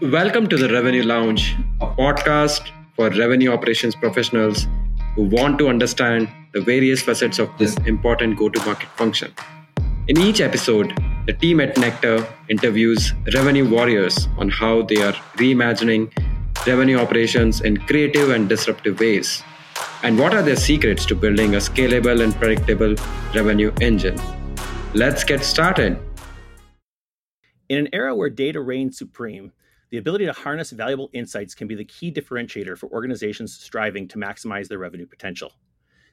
Welcome to the Revenue Lounge, a podcast for revenue operations professionals who want to understand the various facets of this important go to market function. In each episode, the team at Nektar interviews revenue warriors on how they are reimagining revenue operations in creative and disruptive ways. And what are their secrets to building a scalable and predictable revenue engine? Let's get started. In an era where data reigns supreme, the ability to harness valuable insights can be the key differentiator for organizations striving to maximize their revenue potential.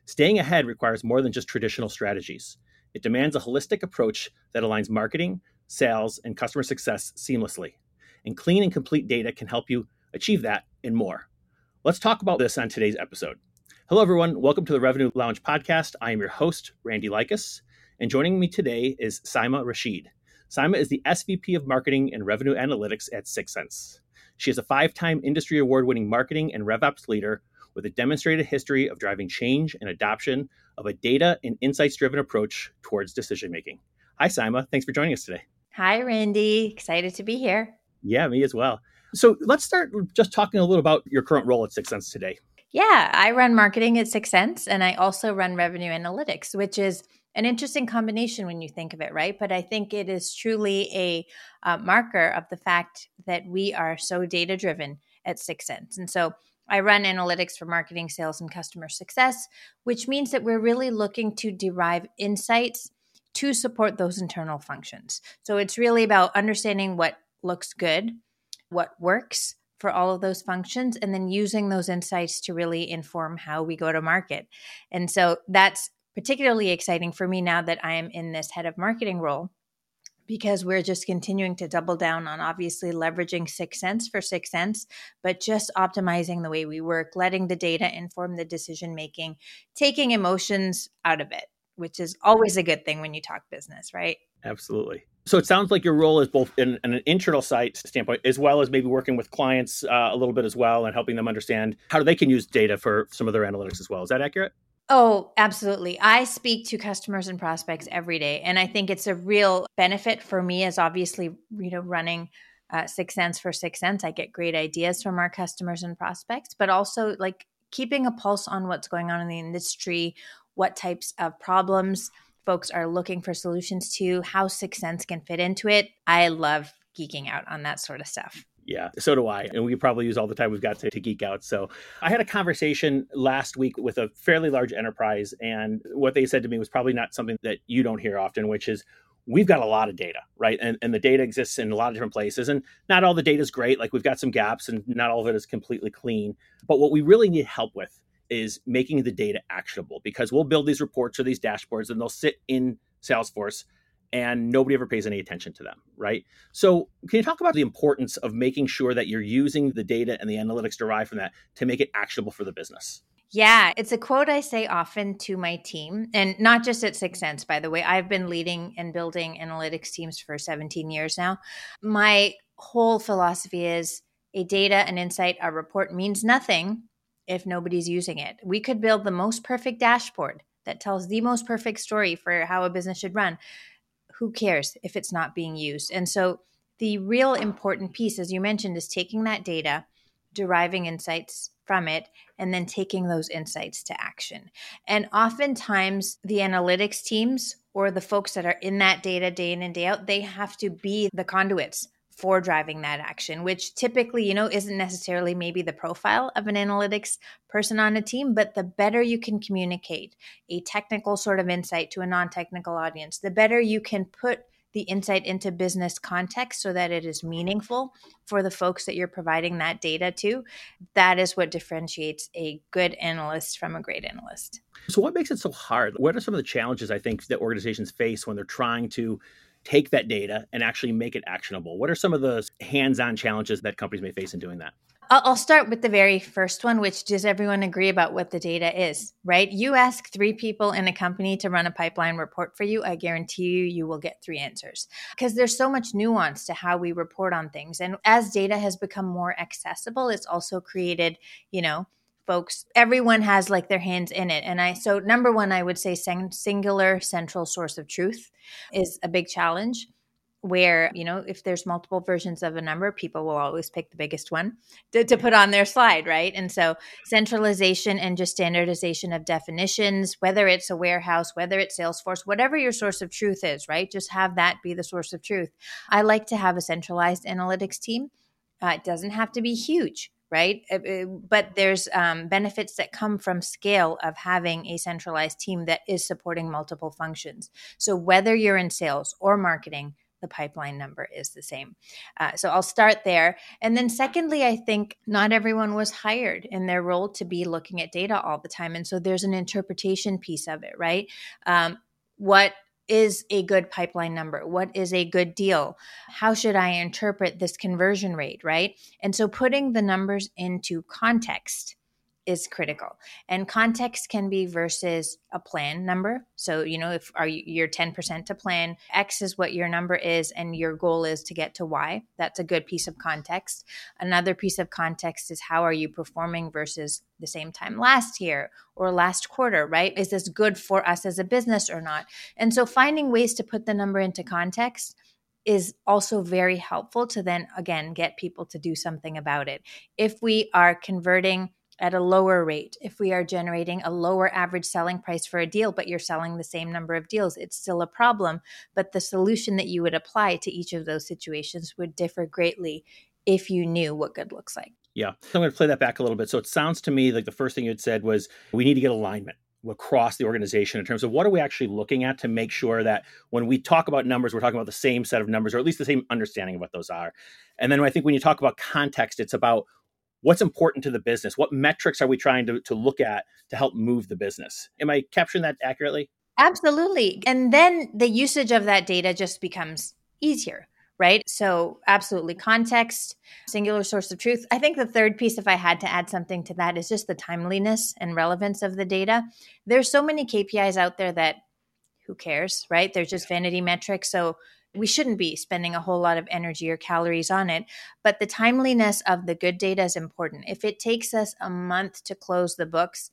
Staying ahead requires more than just traditional strategies. It demands a holistic approach that aligns marketing, sales, and customer success seamlessly. And clean and complete data can help you achieve that and more. Let's talk about this on today's episode. Hello, everyone. Welcome to the Revenue Lounge podcast. I am your host, Randy Likas, and joining me today is Saima Rashid. Saima is the SVP of Marketing and Revenue Analytics at 6sense. She is a five time industry award winning marketing and RevOps leader with a demonstrated history of driving change and adoption of a data and insights driven approach towards decision making. Hi, Saima. Thanks for joining us today. Hi, Randy. Excited to be here. Yeah, me as well. So let's start just talking a little about your current role at 6sense today. Yeah, I run marketing at 6sense and I also run revenue analytics, which is an interesting combination when you think of it, right? But I think it is truly a uh, marker of the fact that we are so data driven at 6sense. And so I run analytics for marketing, sales, and customer success, which means that we're really looking to derive insights to support those internal functions. So it's really about understanding what looks good, what works for all of those functions, and then using those insights to really inform how we go to market. And so that's particularly exciting for me now that I am in this head of marketing role because we're just continuing to double down on obviously leveraging 6sense for 6sense, but just optimizing the way we work, letting the data inform the decision making, taking emotions out of it, which is always a good thing when you talk business, right? Absolutely. So it sounds like your role is both in, in an internal site standpoint, as well as maybe working with clients uh, a little bit as well, and helping them understand how they can use data for some of their analytics as well. Is that accurate? Oh, absolutely. I speak to customers and prospects every day. And I think it's a real benefit for me as obviously, you know, running uh, 6sense for 6sense. I get great ideas from our customers and prospects, but also like keeping a pulse on what's going on in the industry, what types of problems folks are looking for solutions to, how 6sense can fit into it. I love geeking out on that sort of stuff. Yeah, so do I. And we probably use all the time we've got to, to, geek out. So I had a conversation last week with a fairly large enterprise, and what they said to me was probably not something that you don't hear often, which is we've got a lot of data, right? And, and the data exists in a lot of different places. And not all the data is great. Like we've got some gaps, and not all of it is completely clean. But what we really need help with is making the data actionable because we'll build these reports or these dashboards and they'll sit in Salesforce and nobody ever pays any attention to them, right? So, can you talk about the importance of making sure that you're using the data and the analytics derived from that to make it actionable for the business? Yeah, it's a quote I say often to my team, and not just at 6sense, by the way. I've been leading and building analytics teams for 17 years now. My whole philosophy is a data, an insight, a report means nothing if nobody's using it. We could build the most perfect dashboard that tells the most perfect story for how a business should run who cares if it's not being used? And so the real important piece, as you mentioned, is taking that data, deriving insights from it, and then taking those insights to action. And oftentimes, the analytics teams or the folks that are in that data day in and day out, they have to be the conduits for driving that action, which typically, you know, isn't necessarily maybe the profile of an analytics person on a team, but the better you can communicate a technical sort of insight to a non technical audience, the better you can put the insight into business context so that it is meaningful for the folks that you're providing that data to. That is what differentiates a good analyst from a great analyst. So, what makes it so hard? What are some of the challenges I think that organizations face when they're trying to take that data and actually make it actionable? What are some of the hands on challenges that companies may face in doing that? I'll start with the very first one, which does everyone agree about what the data is, right? You ask three people in a company to run a pipeline report for you, I guarantee you, you will get three answers because there's so much nuance to how we report on things. And as data has become more accessible, it's also created, you know, folks everyone has like their hands in it. And i so number one i would say singular central source of truth is a big challenge where you know if there's multiple versions of a number people will always pick the biggest one to, to, put on their slide right? And so centralization and just standardization of definitions whether it's a warehouse whether it's salesforce whatever your source of truth is right? Just have that be the source of truth. I like to have a centralized analytics team. Uh, it doesn't have to be huge right? But there's um, benefits that come from scale of having a centralized team that is supporting multiple functions. So whether you're in sales or marketing, the pipeline number is the same. Uh, so I'll start there. And then, secondly, I think not everyone was hired in their role to be looking at data all the time. And so there's an interpretation piece of it, right? Um, what is a good pipeline number? What is a good deal? How should I interpret this conversion rate, right? And so putting the numbers into context is critical. And context can be versus a plan number. So, you know, if are you, you're 10% to plan, X is what your number is and your goal is to get to Y. That's a good piece of context. Another piece of context is how are you performing versus the same time last year or last quarter, right? Is this good for us as a business or not? And so finding ways to put the number into context is also very helpful to then again get people to do something about it. If we are converting at a lower rate. If we are generating a lower average selling price for a deal, but you're selling the same number of deals, it's still a problem. But the solution that you would apply to each of those situations would differ greatly if you knew what good looks like. Yeah. So I'm going to play that back a little bit. So it sounds to me like the first thing you had said was we need to get alignment across the organization in terms of what are we actually looking at to make sure that when we talk about numbers, we're talking about the same set of numbers or at least the same understanding of what those are. And then I think when you talk about context, it's about what's important to the business? What metrics are we trying to, to look at to help move the business? Am i capturing that accurately? Absolutely. And then the usage of that data just becomes easier right? So absolutely context singular source of truth. I think the third piece if i had to add something to that is just the timeliness and relevance of the data. There's so many kpis out there that who cares right? They're just vanity metrics. So we shouldn't be spending a whole lot of energy or calories on it. But the timeliness of the good data is important. If it takes us a month to close the books,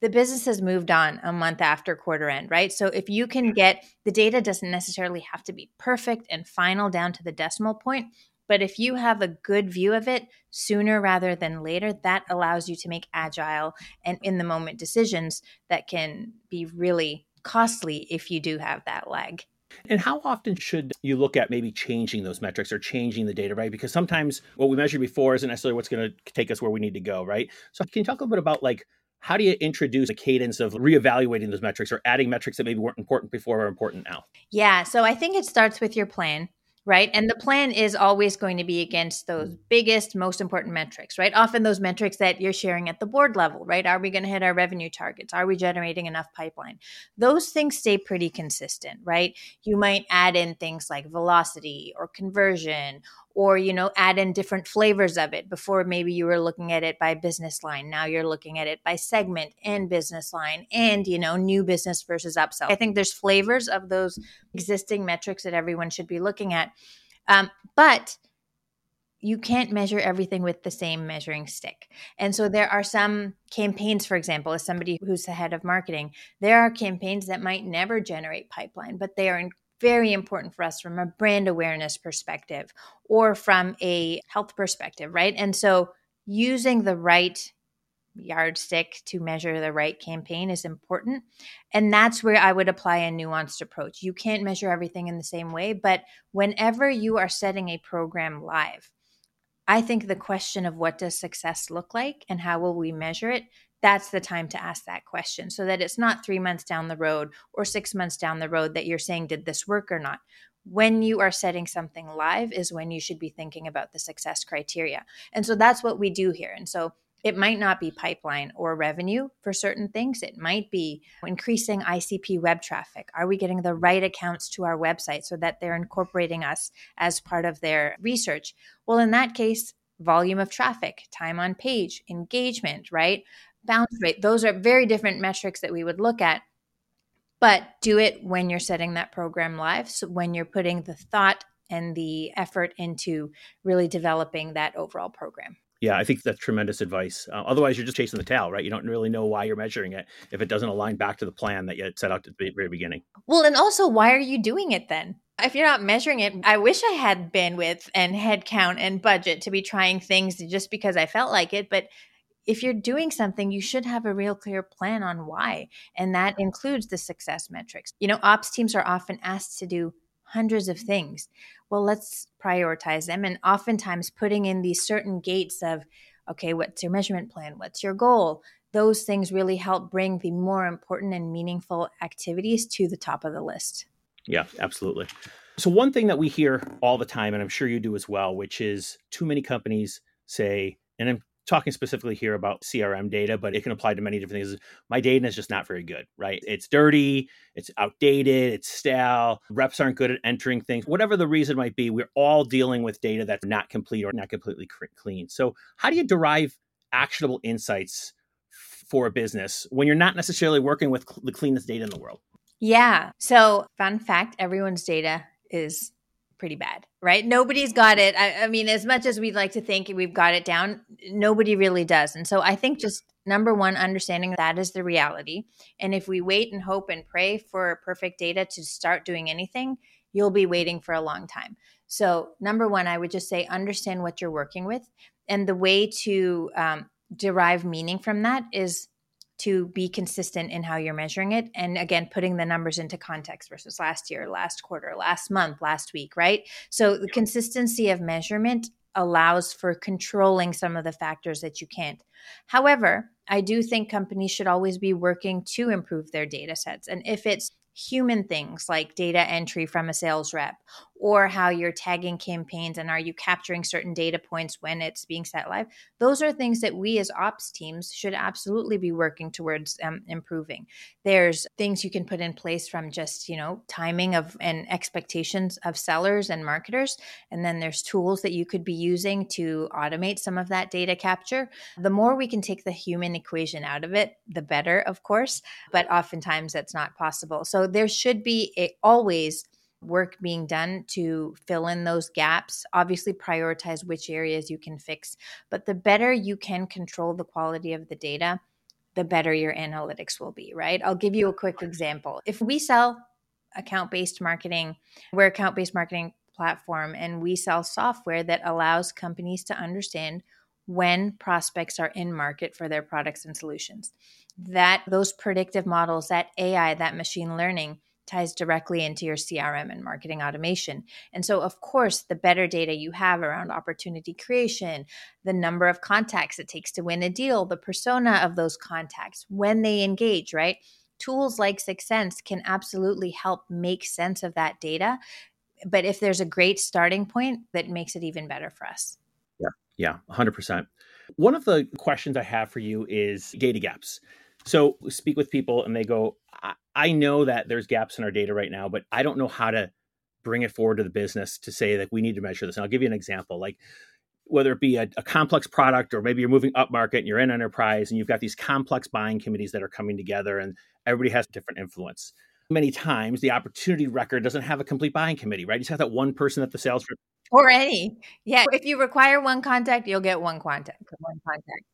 the business has moved on a month after quarter end, right? So if you can get the data doesn't necessarily have to be perfect and final down to the decimal point, but if you have a good view of it sooner rather than later, that allows you to make agile and in the moment decisions that can be really costly if you do have that lag. And how often should you look at maybe changing those metrics or changing the data, right? Because sometimes what we measured before isn't necessarily what's going to take us where we need to go, right? So can you talk a little bit about like how do you introduce a cadence of reevaluating those metrics or adding metrics that maybe weren't important before are important now? Yeah, so I think it starts with your plan right? And the plan is always going to be against those biggest, most important metrics, right? Often those metrics that you're sharing at the board level, right? Are we going to hit our revenue targets? Are we generating enough pipeline? Those things stay pretty consistent, right? You might add in things like velocity or conversion or you know add in different flavors of it. Before maybe you were looking at it by business line. Now you're looking at it by segment and business line and you know new business versus upsell. I think there's flavors of those existing metrics that everyone should be looking at. Um, but you can't measure everything with the same measuring stick. And so there are some campaigns, for example, as somebody who's the head of marketing, there are campaigns that might never generate pipeline, but they are very important for us from a brand awareness perspective or from a health perspective, right? And so using the right yardstick to measure the right campaign is important. And that's where I would apply a nuanced approach. You can't measure everything in the same way, but whenever you are setting a program live, I think the question of what does success look like and how will we measure it that's the time to ask that question so that it's not three months down the road or six months down the road that you're saying, did this work or not? When you are setting something live is when you should be thinking about the success criteria. And so that's what we do here. And so it might not be pipeline or revenue for certain things. It might be increasing ICP web traffic. Are we getting the right accounts to our website so that they're incorporating us as part of their research? Well, in that case, volume of traffic, time on page, engagement, right? Bounce rate. Those are very different metrics that we would look at. But do it when you're setting that program live. So when you're putting the thought and the effort into really developing that overall program. Yeah, I think that's tremendous advice. Uh, otherwise, you're just chasing the tail, right? You don't really know why you're measuring it if it doesn't align back to the plan that you set out at the very beginning. Well, and also, why are you doing it then? If you're not measuring it, I wish I had bandwidth and headcount and budget to be trying things just because I felt like it. But if you're doing something, you should have a real clear plan on why. And that includes the success metrics. You know, ops teams are often asked to do hundreds of things. Well, let's prioritize them. And oftentimes putting in these certain gates of, okay, what's your measurement plan? What's your goal? Those things really help bring the more important and meaningful activities to the top of the list. Yeah, absolutely. So, one thing that we hear all the time, and I'm sure you do as well, which is too many companies say, and I'm talking specifically here about CRM data, but it can apply to many different things. My data is just not very good, right? It's dirty, it's outdated, it's stale, reps aren't good at entering things. Whatever the reason might be, we're all dealing with data that's not complete or not completely clean. So, how do you derive actionable insights for a business when you're not necessarily working with the cleanest data in the world? Yeah. So, fun fact everyone's data is pretty bad, right? Nobody's got it. I, I, mean, as much as we'd like to think we've got it down, nobody really does. And so I think just number one, understanding that is the reality. And if we wait and hope and pray for perfect data to start doing anything, you'll be waiting for a long time. So, number one, I would just say understand what you're working with. And the way to um, derive meaning from that is to be consistent in how you're measuring it. And again, putting the numbers into context versus last year, last quarter, last month, last week, right? So the consistency of measurement allows for controlling some of the factors that you can't. However, I do think companies should always be working to improve their data sets. And if it's human things like data entry from a sales rep or how you're tagging campaigns and are you capturing certain data points when it's being set live those are things that we as ops teams should absolutely be working towards um, improving. There's things you can put in place from just you know timing of and expectations of sellers and marketers and then there's tools that you could be using to automate some of that data capture. The more we can take the human equation out of it the better of course but oftentimes that's not possible. So there should be a, always work being done to fill in those gaps. Obviously, prioritize which areas you can fix, but the better you can control the quality of the data, the better your analytics will be, right? I'll give you a quick example. If we sell account based marketing, we're account based marketing platform and we sell software that allows companies to understand when prospects are in market for their products and solutions. That those predictive models, that AI, that machine learning ties directly into your CRM and marketing automation. And so, of course, the better data you have around opportunity creation, the number of contacts it takes to win a deal, the persona of those contacts, when they engage, right? Tools like 6sense can absolutely help make sense of that data. But if there's a great starting point, that makes it even better for us. Yeah, yeah, 100%. One of the questions I have for you is data gaps. So speak with people and they go, I, I know that there's gaps in our data right now, but I don't know how to bring it forward to the business to say that we need to measure this. And I'll give you an example. Like whether it be a, a, complex product or maybe you're moving up market and you're in enterprise and you've got these complex buying committees that are coming together and everybody has different influence. Many times the opportunity record doesn't have a complete buying committee, right? You just have that one person at the sales rep- or any. Yeah. If you require one contact, you'll get one contact. One contact.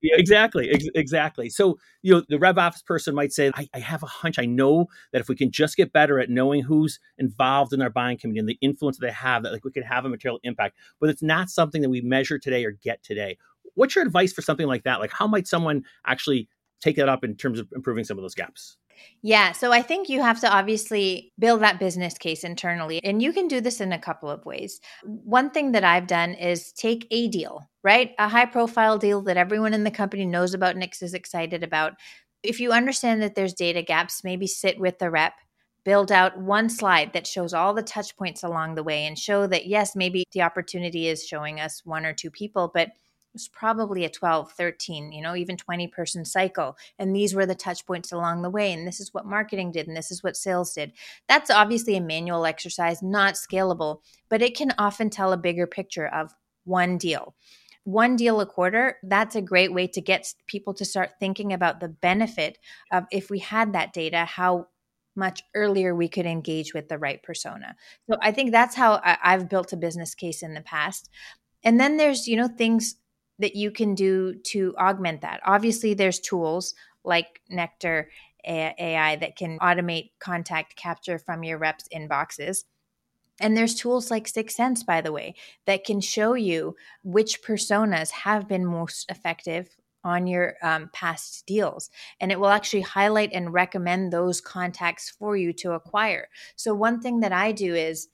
Yeah, exactly, ex- exactly. So you know, the RevOps person might say, I, "I have a hunch. I know that if we can just get better at knowing who's involved in our buying committee and the influence that they have, that like we can have a material impact." But it's not something that we measure today or get today. What's your advice for something like that? Like, how might someone actually take that up in terms of improving some of those gaps? Yeah. So I think you have to obviously build that business case internally. And you can do this in a couple of ways. One thing that I've done is take a deal, right? A high profile deal that everyone in the company knows about Nix is excited about. If you understand that there's data gaps, maybe sit with the rep build out one slide that shows all the touch points along the way and show that yes maybe the opportunity is showing us one or two people but was probably a 12, 13, you know, even 20 person cycle. And these were the touch points along the way. And this is what marketing did. And this is what sales did. That's obviously a manual exercise, not scalable, but it can often tell a bigger picture of one deal. One deal a quarter, that's a great way to get people to start thinking about the benefit of if we had that data, how much earlier we could engage with the right persona. So I think that's how I've built a business case in the past. And then there's, you know, things that you can do to augment that. Obviously, there's tools like Nektar AI that can automate contact capture from your reps' inboxes. And there's tools like 6sense, by the way, that can show you which personas have been most effective on your um, past deals. And it will actually highlight and recommend those contacts for you to acquire. So, one thing that I do is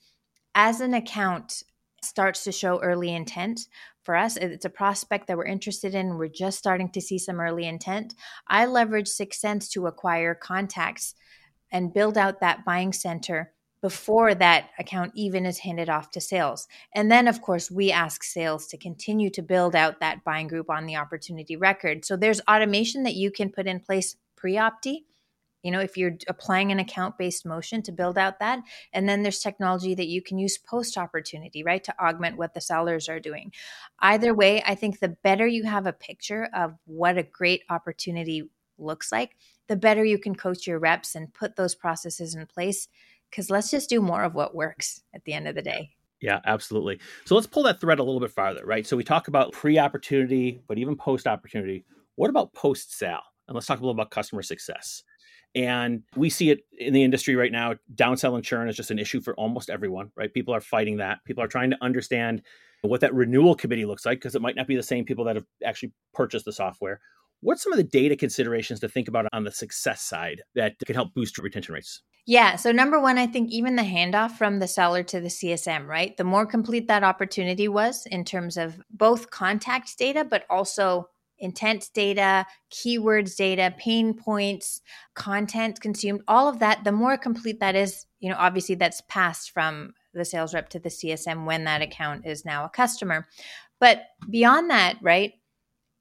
as an account starts to show early intent for us, it's a prospect that we're interested in. We're just starting to see some early intent. I leverage 6sense to acquire contacts and build out that buying center before that account even is handed off to sales. And then, of course, we ask sales to continue to build out that buying group on the opportunity record. So there's automation that you can put in place pre opti. You know, if you're applying an account based motion to build out that. And then there's technology that you can use post opportunity, right, to augment what the sellers are doing. Either way, I think the better you have a picture of what a great opportunity looks like, the better you can coach your reps and put those processes in place because let's just do more of what works at the end of the day. Yeah, absolutely. So let's pull that thread a little bit farther, right? So we talk about pre opportunity, but even post opportunity. What about post sale? And let's talk a little about customer success. And we see it in the industry right now. Downsell churn is just an issue for almost everyone, right? People are fighting that. People are trying to understand what that renewal committee looks like because it might not be the same people that have actually purchased the software. What's some of the data considerations to think about on the success side that can help boost retention rates? Yeah. So, number one, I think even the handoff from the seller to the CSM, right? The more complete that opportunity was in terms of both contact data, but also intent data, keywords data, pain points, content consumed, all of that, the more complete that is, you know, obviously that's passed from the sales rep to the CSM when that account is now a customer. But beyond that, right?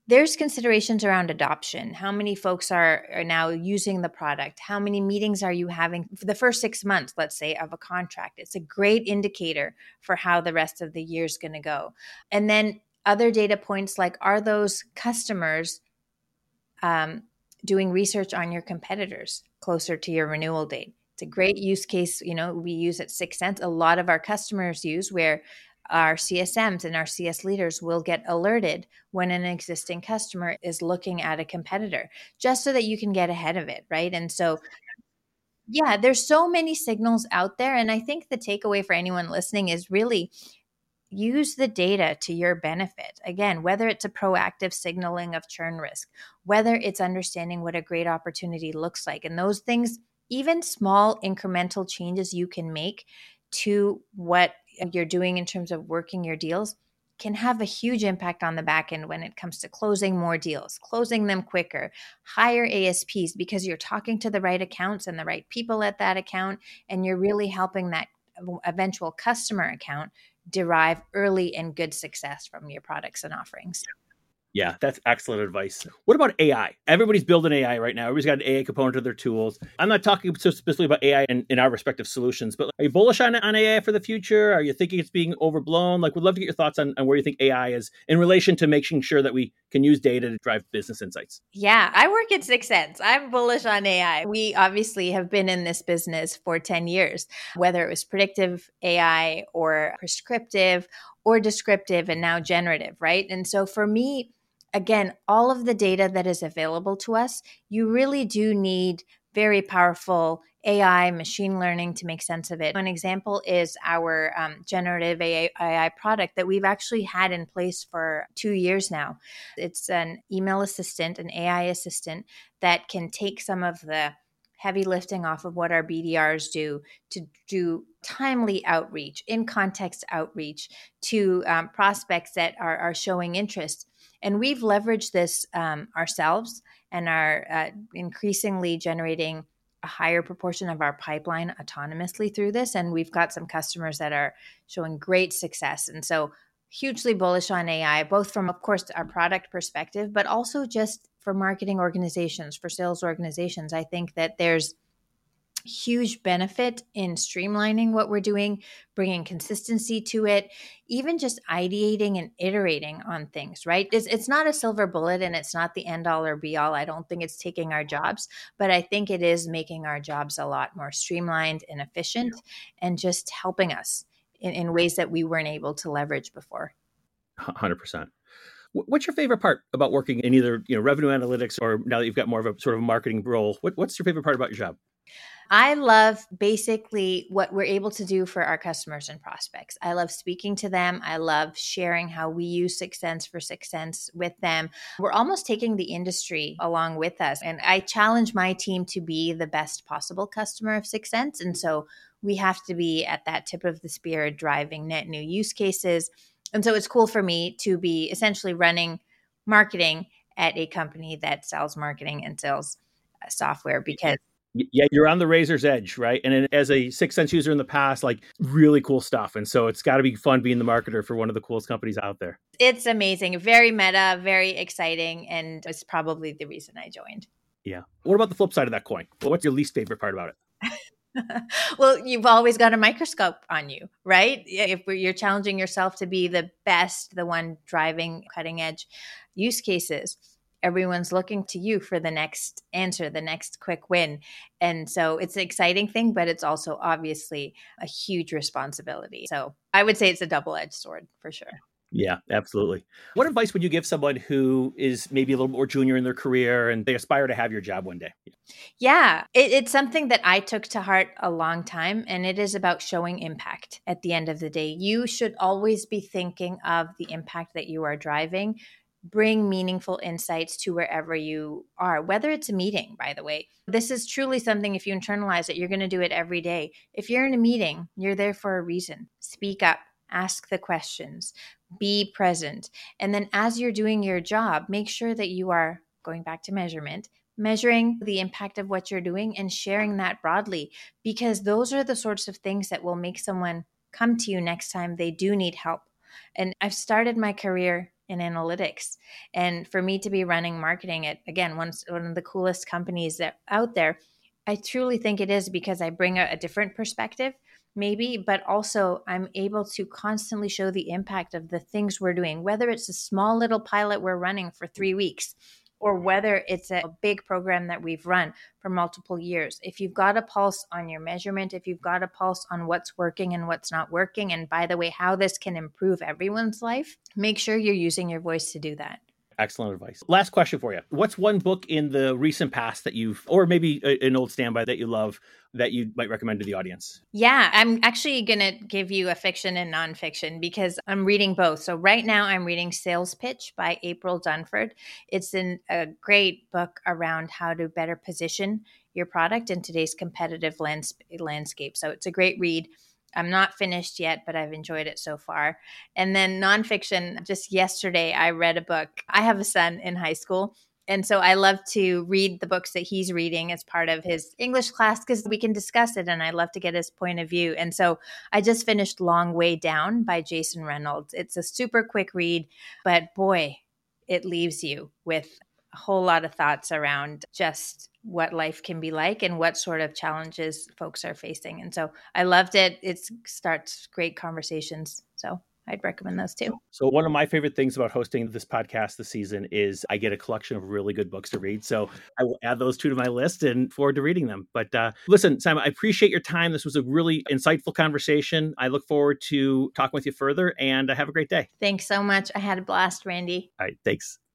there's considerations around adoption. How many folks are, are now using the product? How many meetings are you having for the first six months, let's say, of a contract? It's a great indicator for how the rest of the year is going to go. And then other data points like are those customers um, doing research on your competitors closer to your renewal date? It's a great use case, you know, we use at 6sense. A lot of our customers use where our CSMs and our CS leaders will get alerted when an existing customer is looking at a competitor, just so that you can get ahead of it, right? And so, yeah, there's so many signals out there. And I think the takeaway for anyone listening is really use the data to your benefit. Again, whether it's a proactive signaling of churn risk, whether it's understanding what a great opportunity looks like, and those things, even small incremental changes you can make to what you're doing in terms of working your deals can have a huge impact on the back end when it comes to closing more deals, closing them quicker, higher ASPs because you're talking to the right accounts and the right people at that account, and you're really helping that eventual customer account derive early and good success from your products and offerings. Yeah, that's excellent advice. What about AI? Everybody's building AI right now. Everybody's got an AI component to their tools. I'm not talking specifically about AI in, in our respective solutions, but are you bullish on, on AI for the future? Are you thinking it's being overblown? Like, we'd love to get your thoughts on, on where you think AI is in relation to making sure that we can use data to drive business insights. Yeah, I work at 6sense. I'm bullish on AI. We obviously have been in this business for 10 years, whether it was predictive AI or prescriptive or descriptive and now generative, right? And so for me, again, all of the data that is available to us, you really do need very powerful AI, machine learning to make sense of it. An example is our um, generative AI, product that we've actually had in place for two years now. It's an email assistant, an AI assistant that can take some of the heavy lifting off of what our BDRs do to do timely outreach, in context outreach to um, prospects that are, are showing interest and we've leveraged this um, ourselves and are uh, increasingly generating a higher proportion of our pipeline autonomously through this. And we've got some customers that are showing great success. And so, hugely bullish on AI, both from, of course, our product perspective, but also just for marketing organizations, for sales organizations. I think that there's huge benefit in streamlining what we're doing, bringing consistency to it, even just ideating and iterating on things, right? It's, it's not a silver bullet and it's not the end all or be all. I don't think it's taking our jobs, but I think it is making our jobs a lot more streamlined and efficient and just helping us in, in ways that we weren't able to leverage before. 100%. What's your favorite part about working in either you know revenue analytics or now that you've got more of a sort of marketing role? What, what's your favorite part about your job? I love basically what we're able to do for our customers and prospects. I love speaking to them. I love sharing how we use 6sense for 6sense with them. We're almost taking the industry along with us. And I challenge my team to be the best possible customer of 6sense. And so we have to be at that tip of the spear driving net new use cases. And so it's cool for me to be essentially running marketing at a company that sells marketing and sells uh, software because yeah you're on the razor's edge right? And as a 6sense user in the past like really cool stuff. And so it's got to be fun being the marketer for one of the coolest companies out there. It's amazing. Very meta very exciting and it's probably the reason i joined. Yeah. What about the flip side of that coin? What's your least favorite part about it? Well, you've always got a microscope on you, right? If you're challenging yourself to be the best, the one driving cutting edge use cases, everyone's looking to you for the next answer, the next quick win. And so it's an exciting thing, but it's also obviously a huge responsibility. So I would say it's a double edged sword for sure. Yeah, absolutely. What advice would you give someone who is maybe a little more junior in their career and they aspire to have your job one day? Yeah, it, it's something that I took to heart a long time, and it is about showing impact at the end of the day. You should always be thinking of the impact that you are driving. Bring meaningful insights to wherever you are, whether it's a meeting, by the way. This is truly something, if you internalize it, you're going to do it every day. If you're in a meeting, you're there for a reason. Speak up, ask the questions, be present. And then as you're doing your job, make sure that you are going back to measurement, measuring the impact of what you're doing and sharing that broadly, because those are the sorts of things that will make someone come to you next time they do need help. And I've started my career in analytics. And for me to be running marketing at, again, one, one of the coolest companies that out there, I truly think it is because I bring a, a different perspective maybe, but also I'm able to constantly show the impact of the things we're doing, whether it's a small little pilot we're running for three weeks or whether it's a big program that we've run for multiple years. If you've got a pulse on your measurement, if you've got a pulse on what's working and what's not working, and by the way, how this can improve everyone's life, make sure you're using your voice to do that. Excellent advice. Last question for you. What's one book in the recent past that you've, or maybe an old standby that you love that you might recommend to the audience? Yeah, I'm actually going to give you a fiction and nonfiction because I'm reading both. So right now I'm reading Sales Pitch by April Dunford. It's a great book around how to better position your product in today's competitive lands- landscape. So it's a great read. I'm not finished yet, but I've enjoyed it so far. And then nonfiction, just yesterday, I read a book. I have a son in high school. And so I love to read the books that he's reading as part of his English class because we can discuss it and I love to get his point of view. And so I just finished Long Way Down by Jason Reynolds. It's a super quick read, but boy, it leaves you with a whole lot of thoughts around just what life can be like and what sort of challenges folks are facing. And so I loved it. It starts great conversations. So I'd recommend those too. So one of my favorite things about hosting this podcast this season is I get a collection of really good books to read. So I will add those two to my list and forward to reading them. But uh, listen, Saima, I appreciate your time. This was a really insightful conversation. I look forward to talking with you further and uh, have a great day. Thanks so much. I had a blast, Randy. All right. Thanks.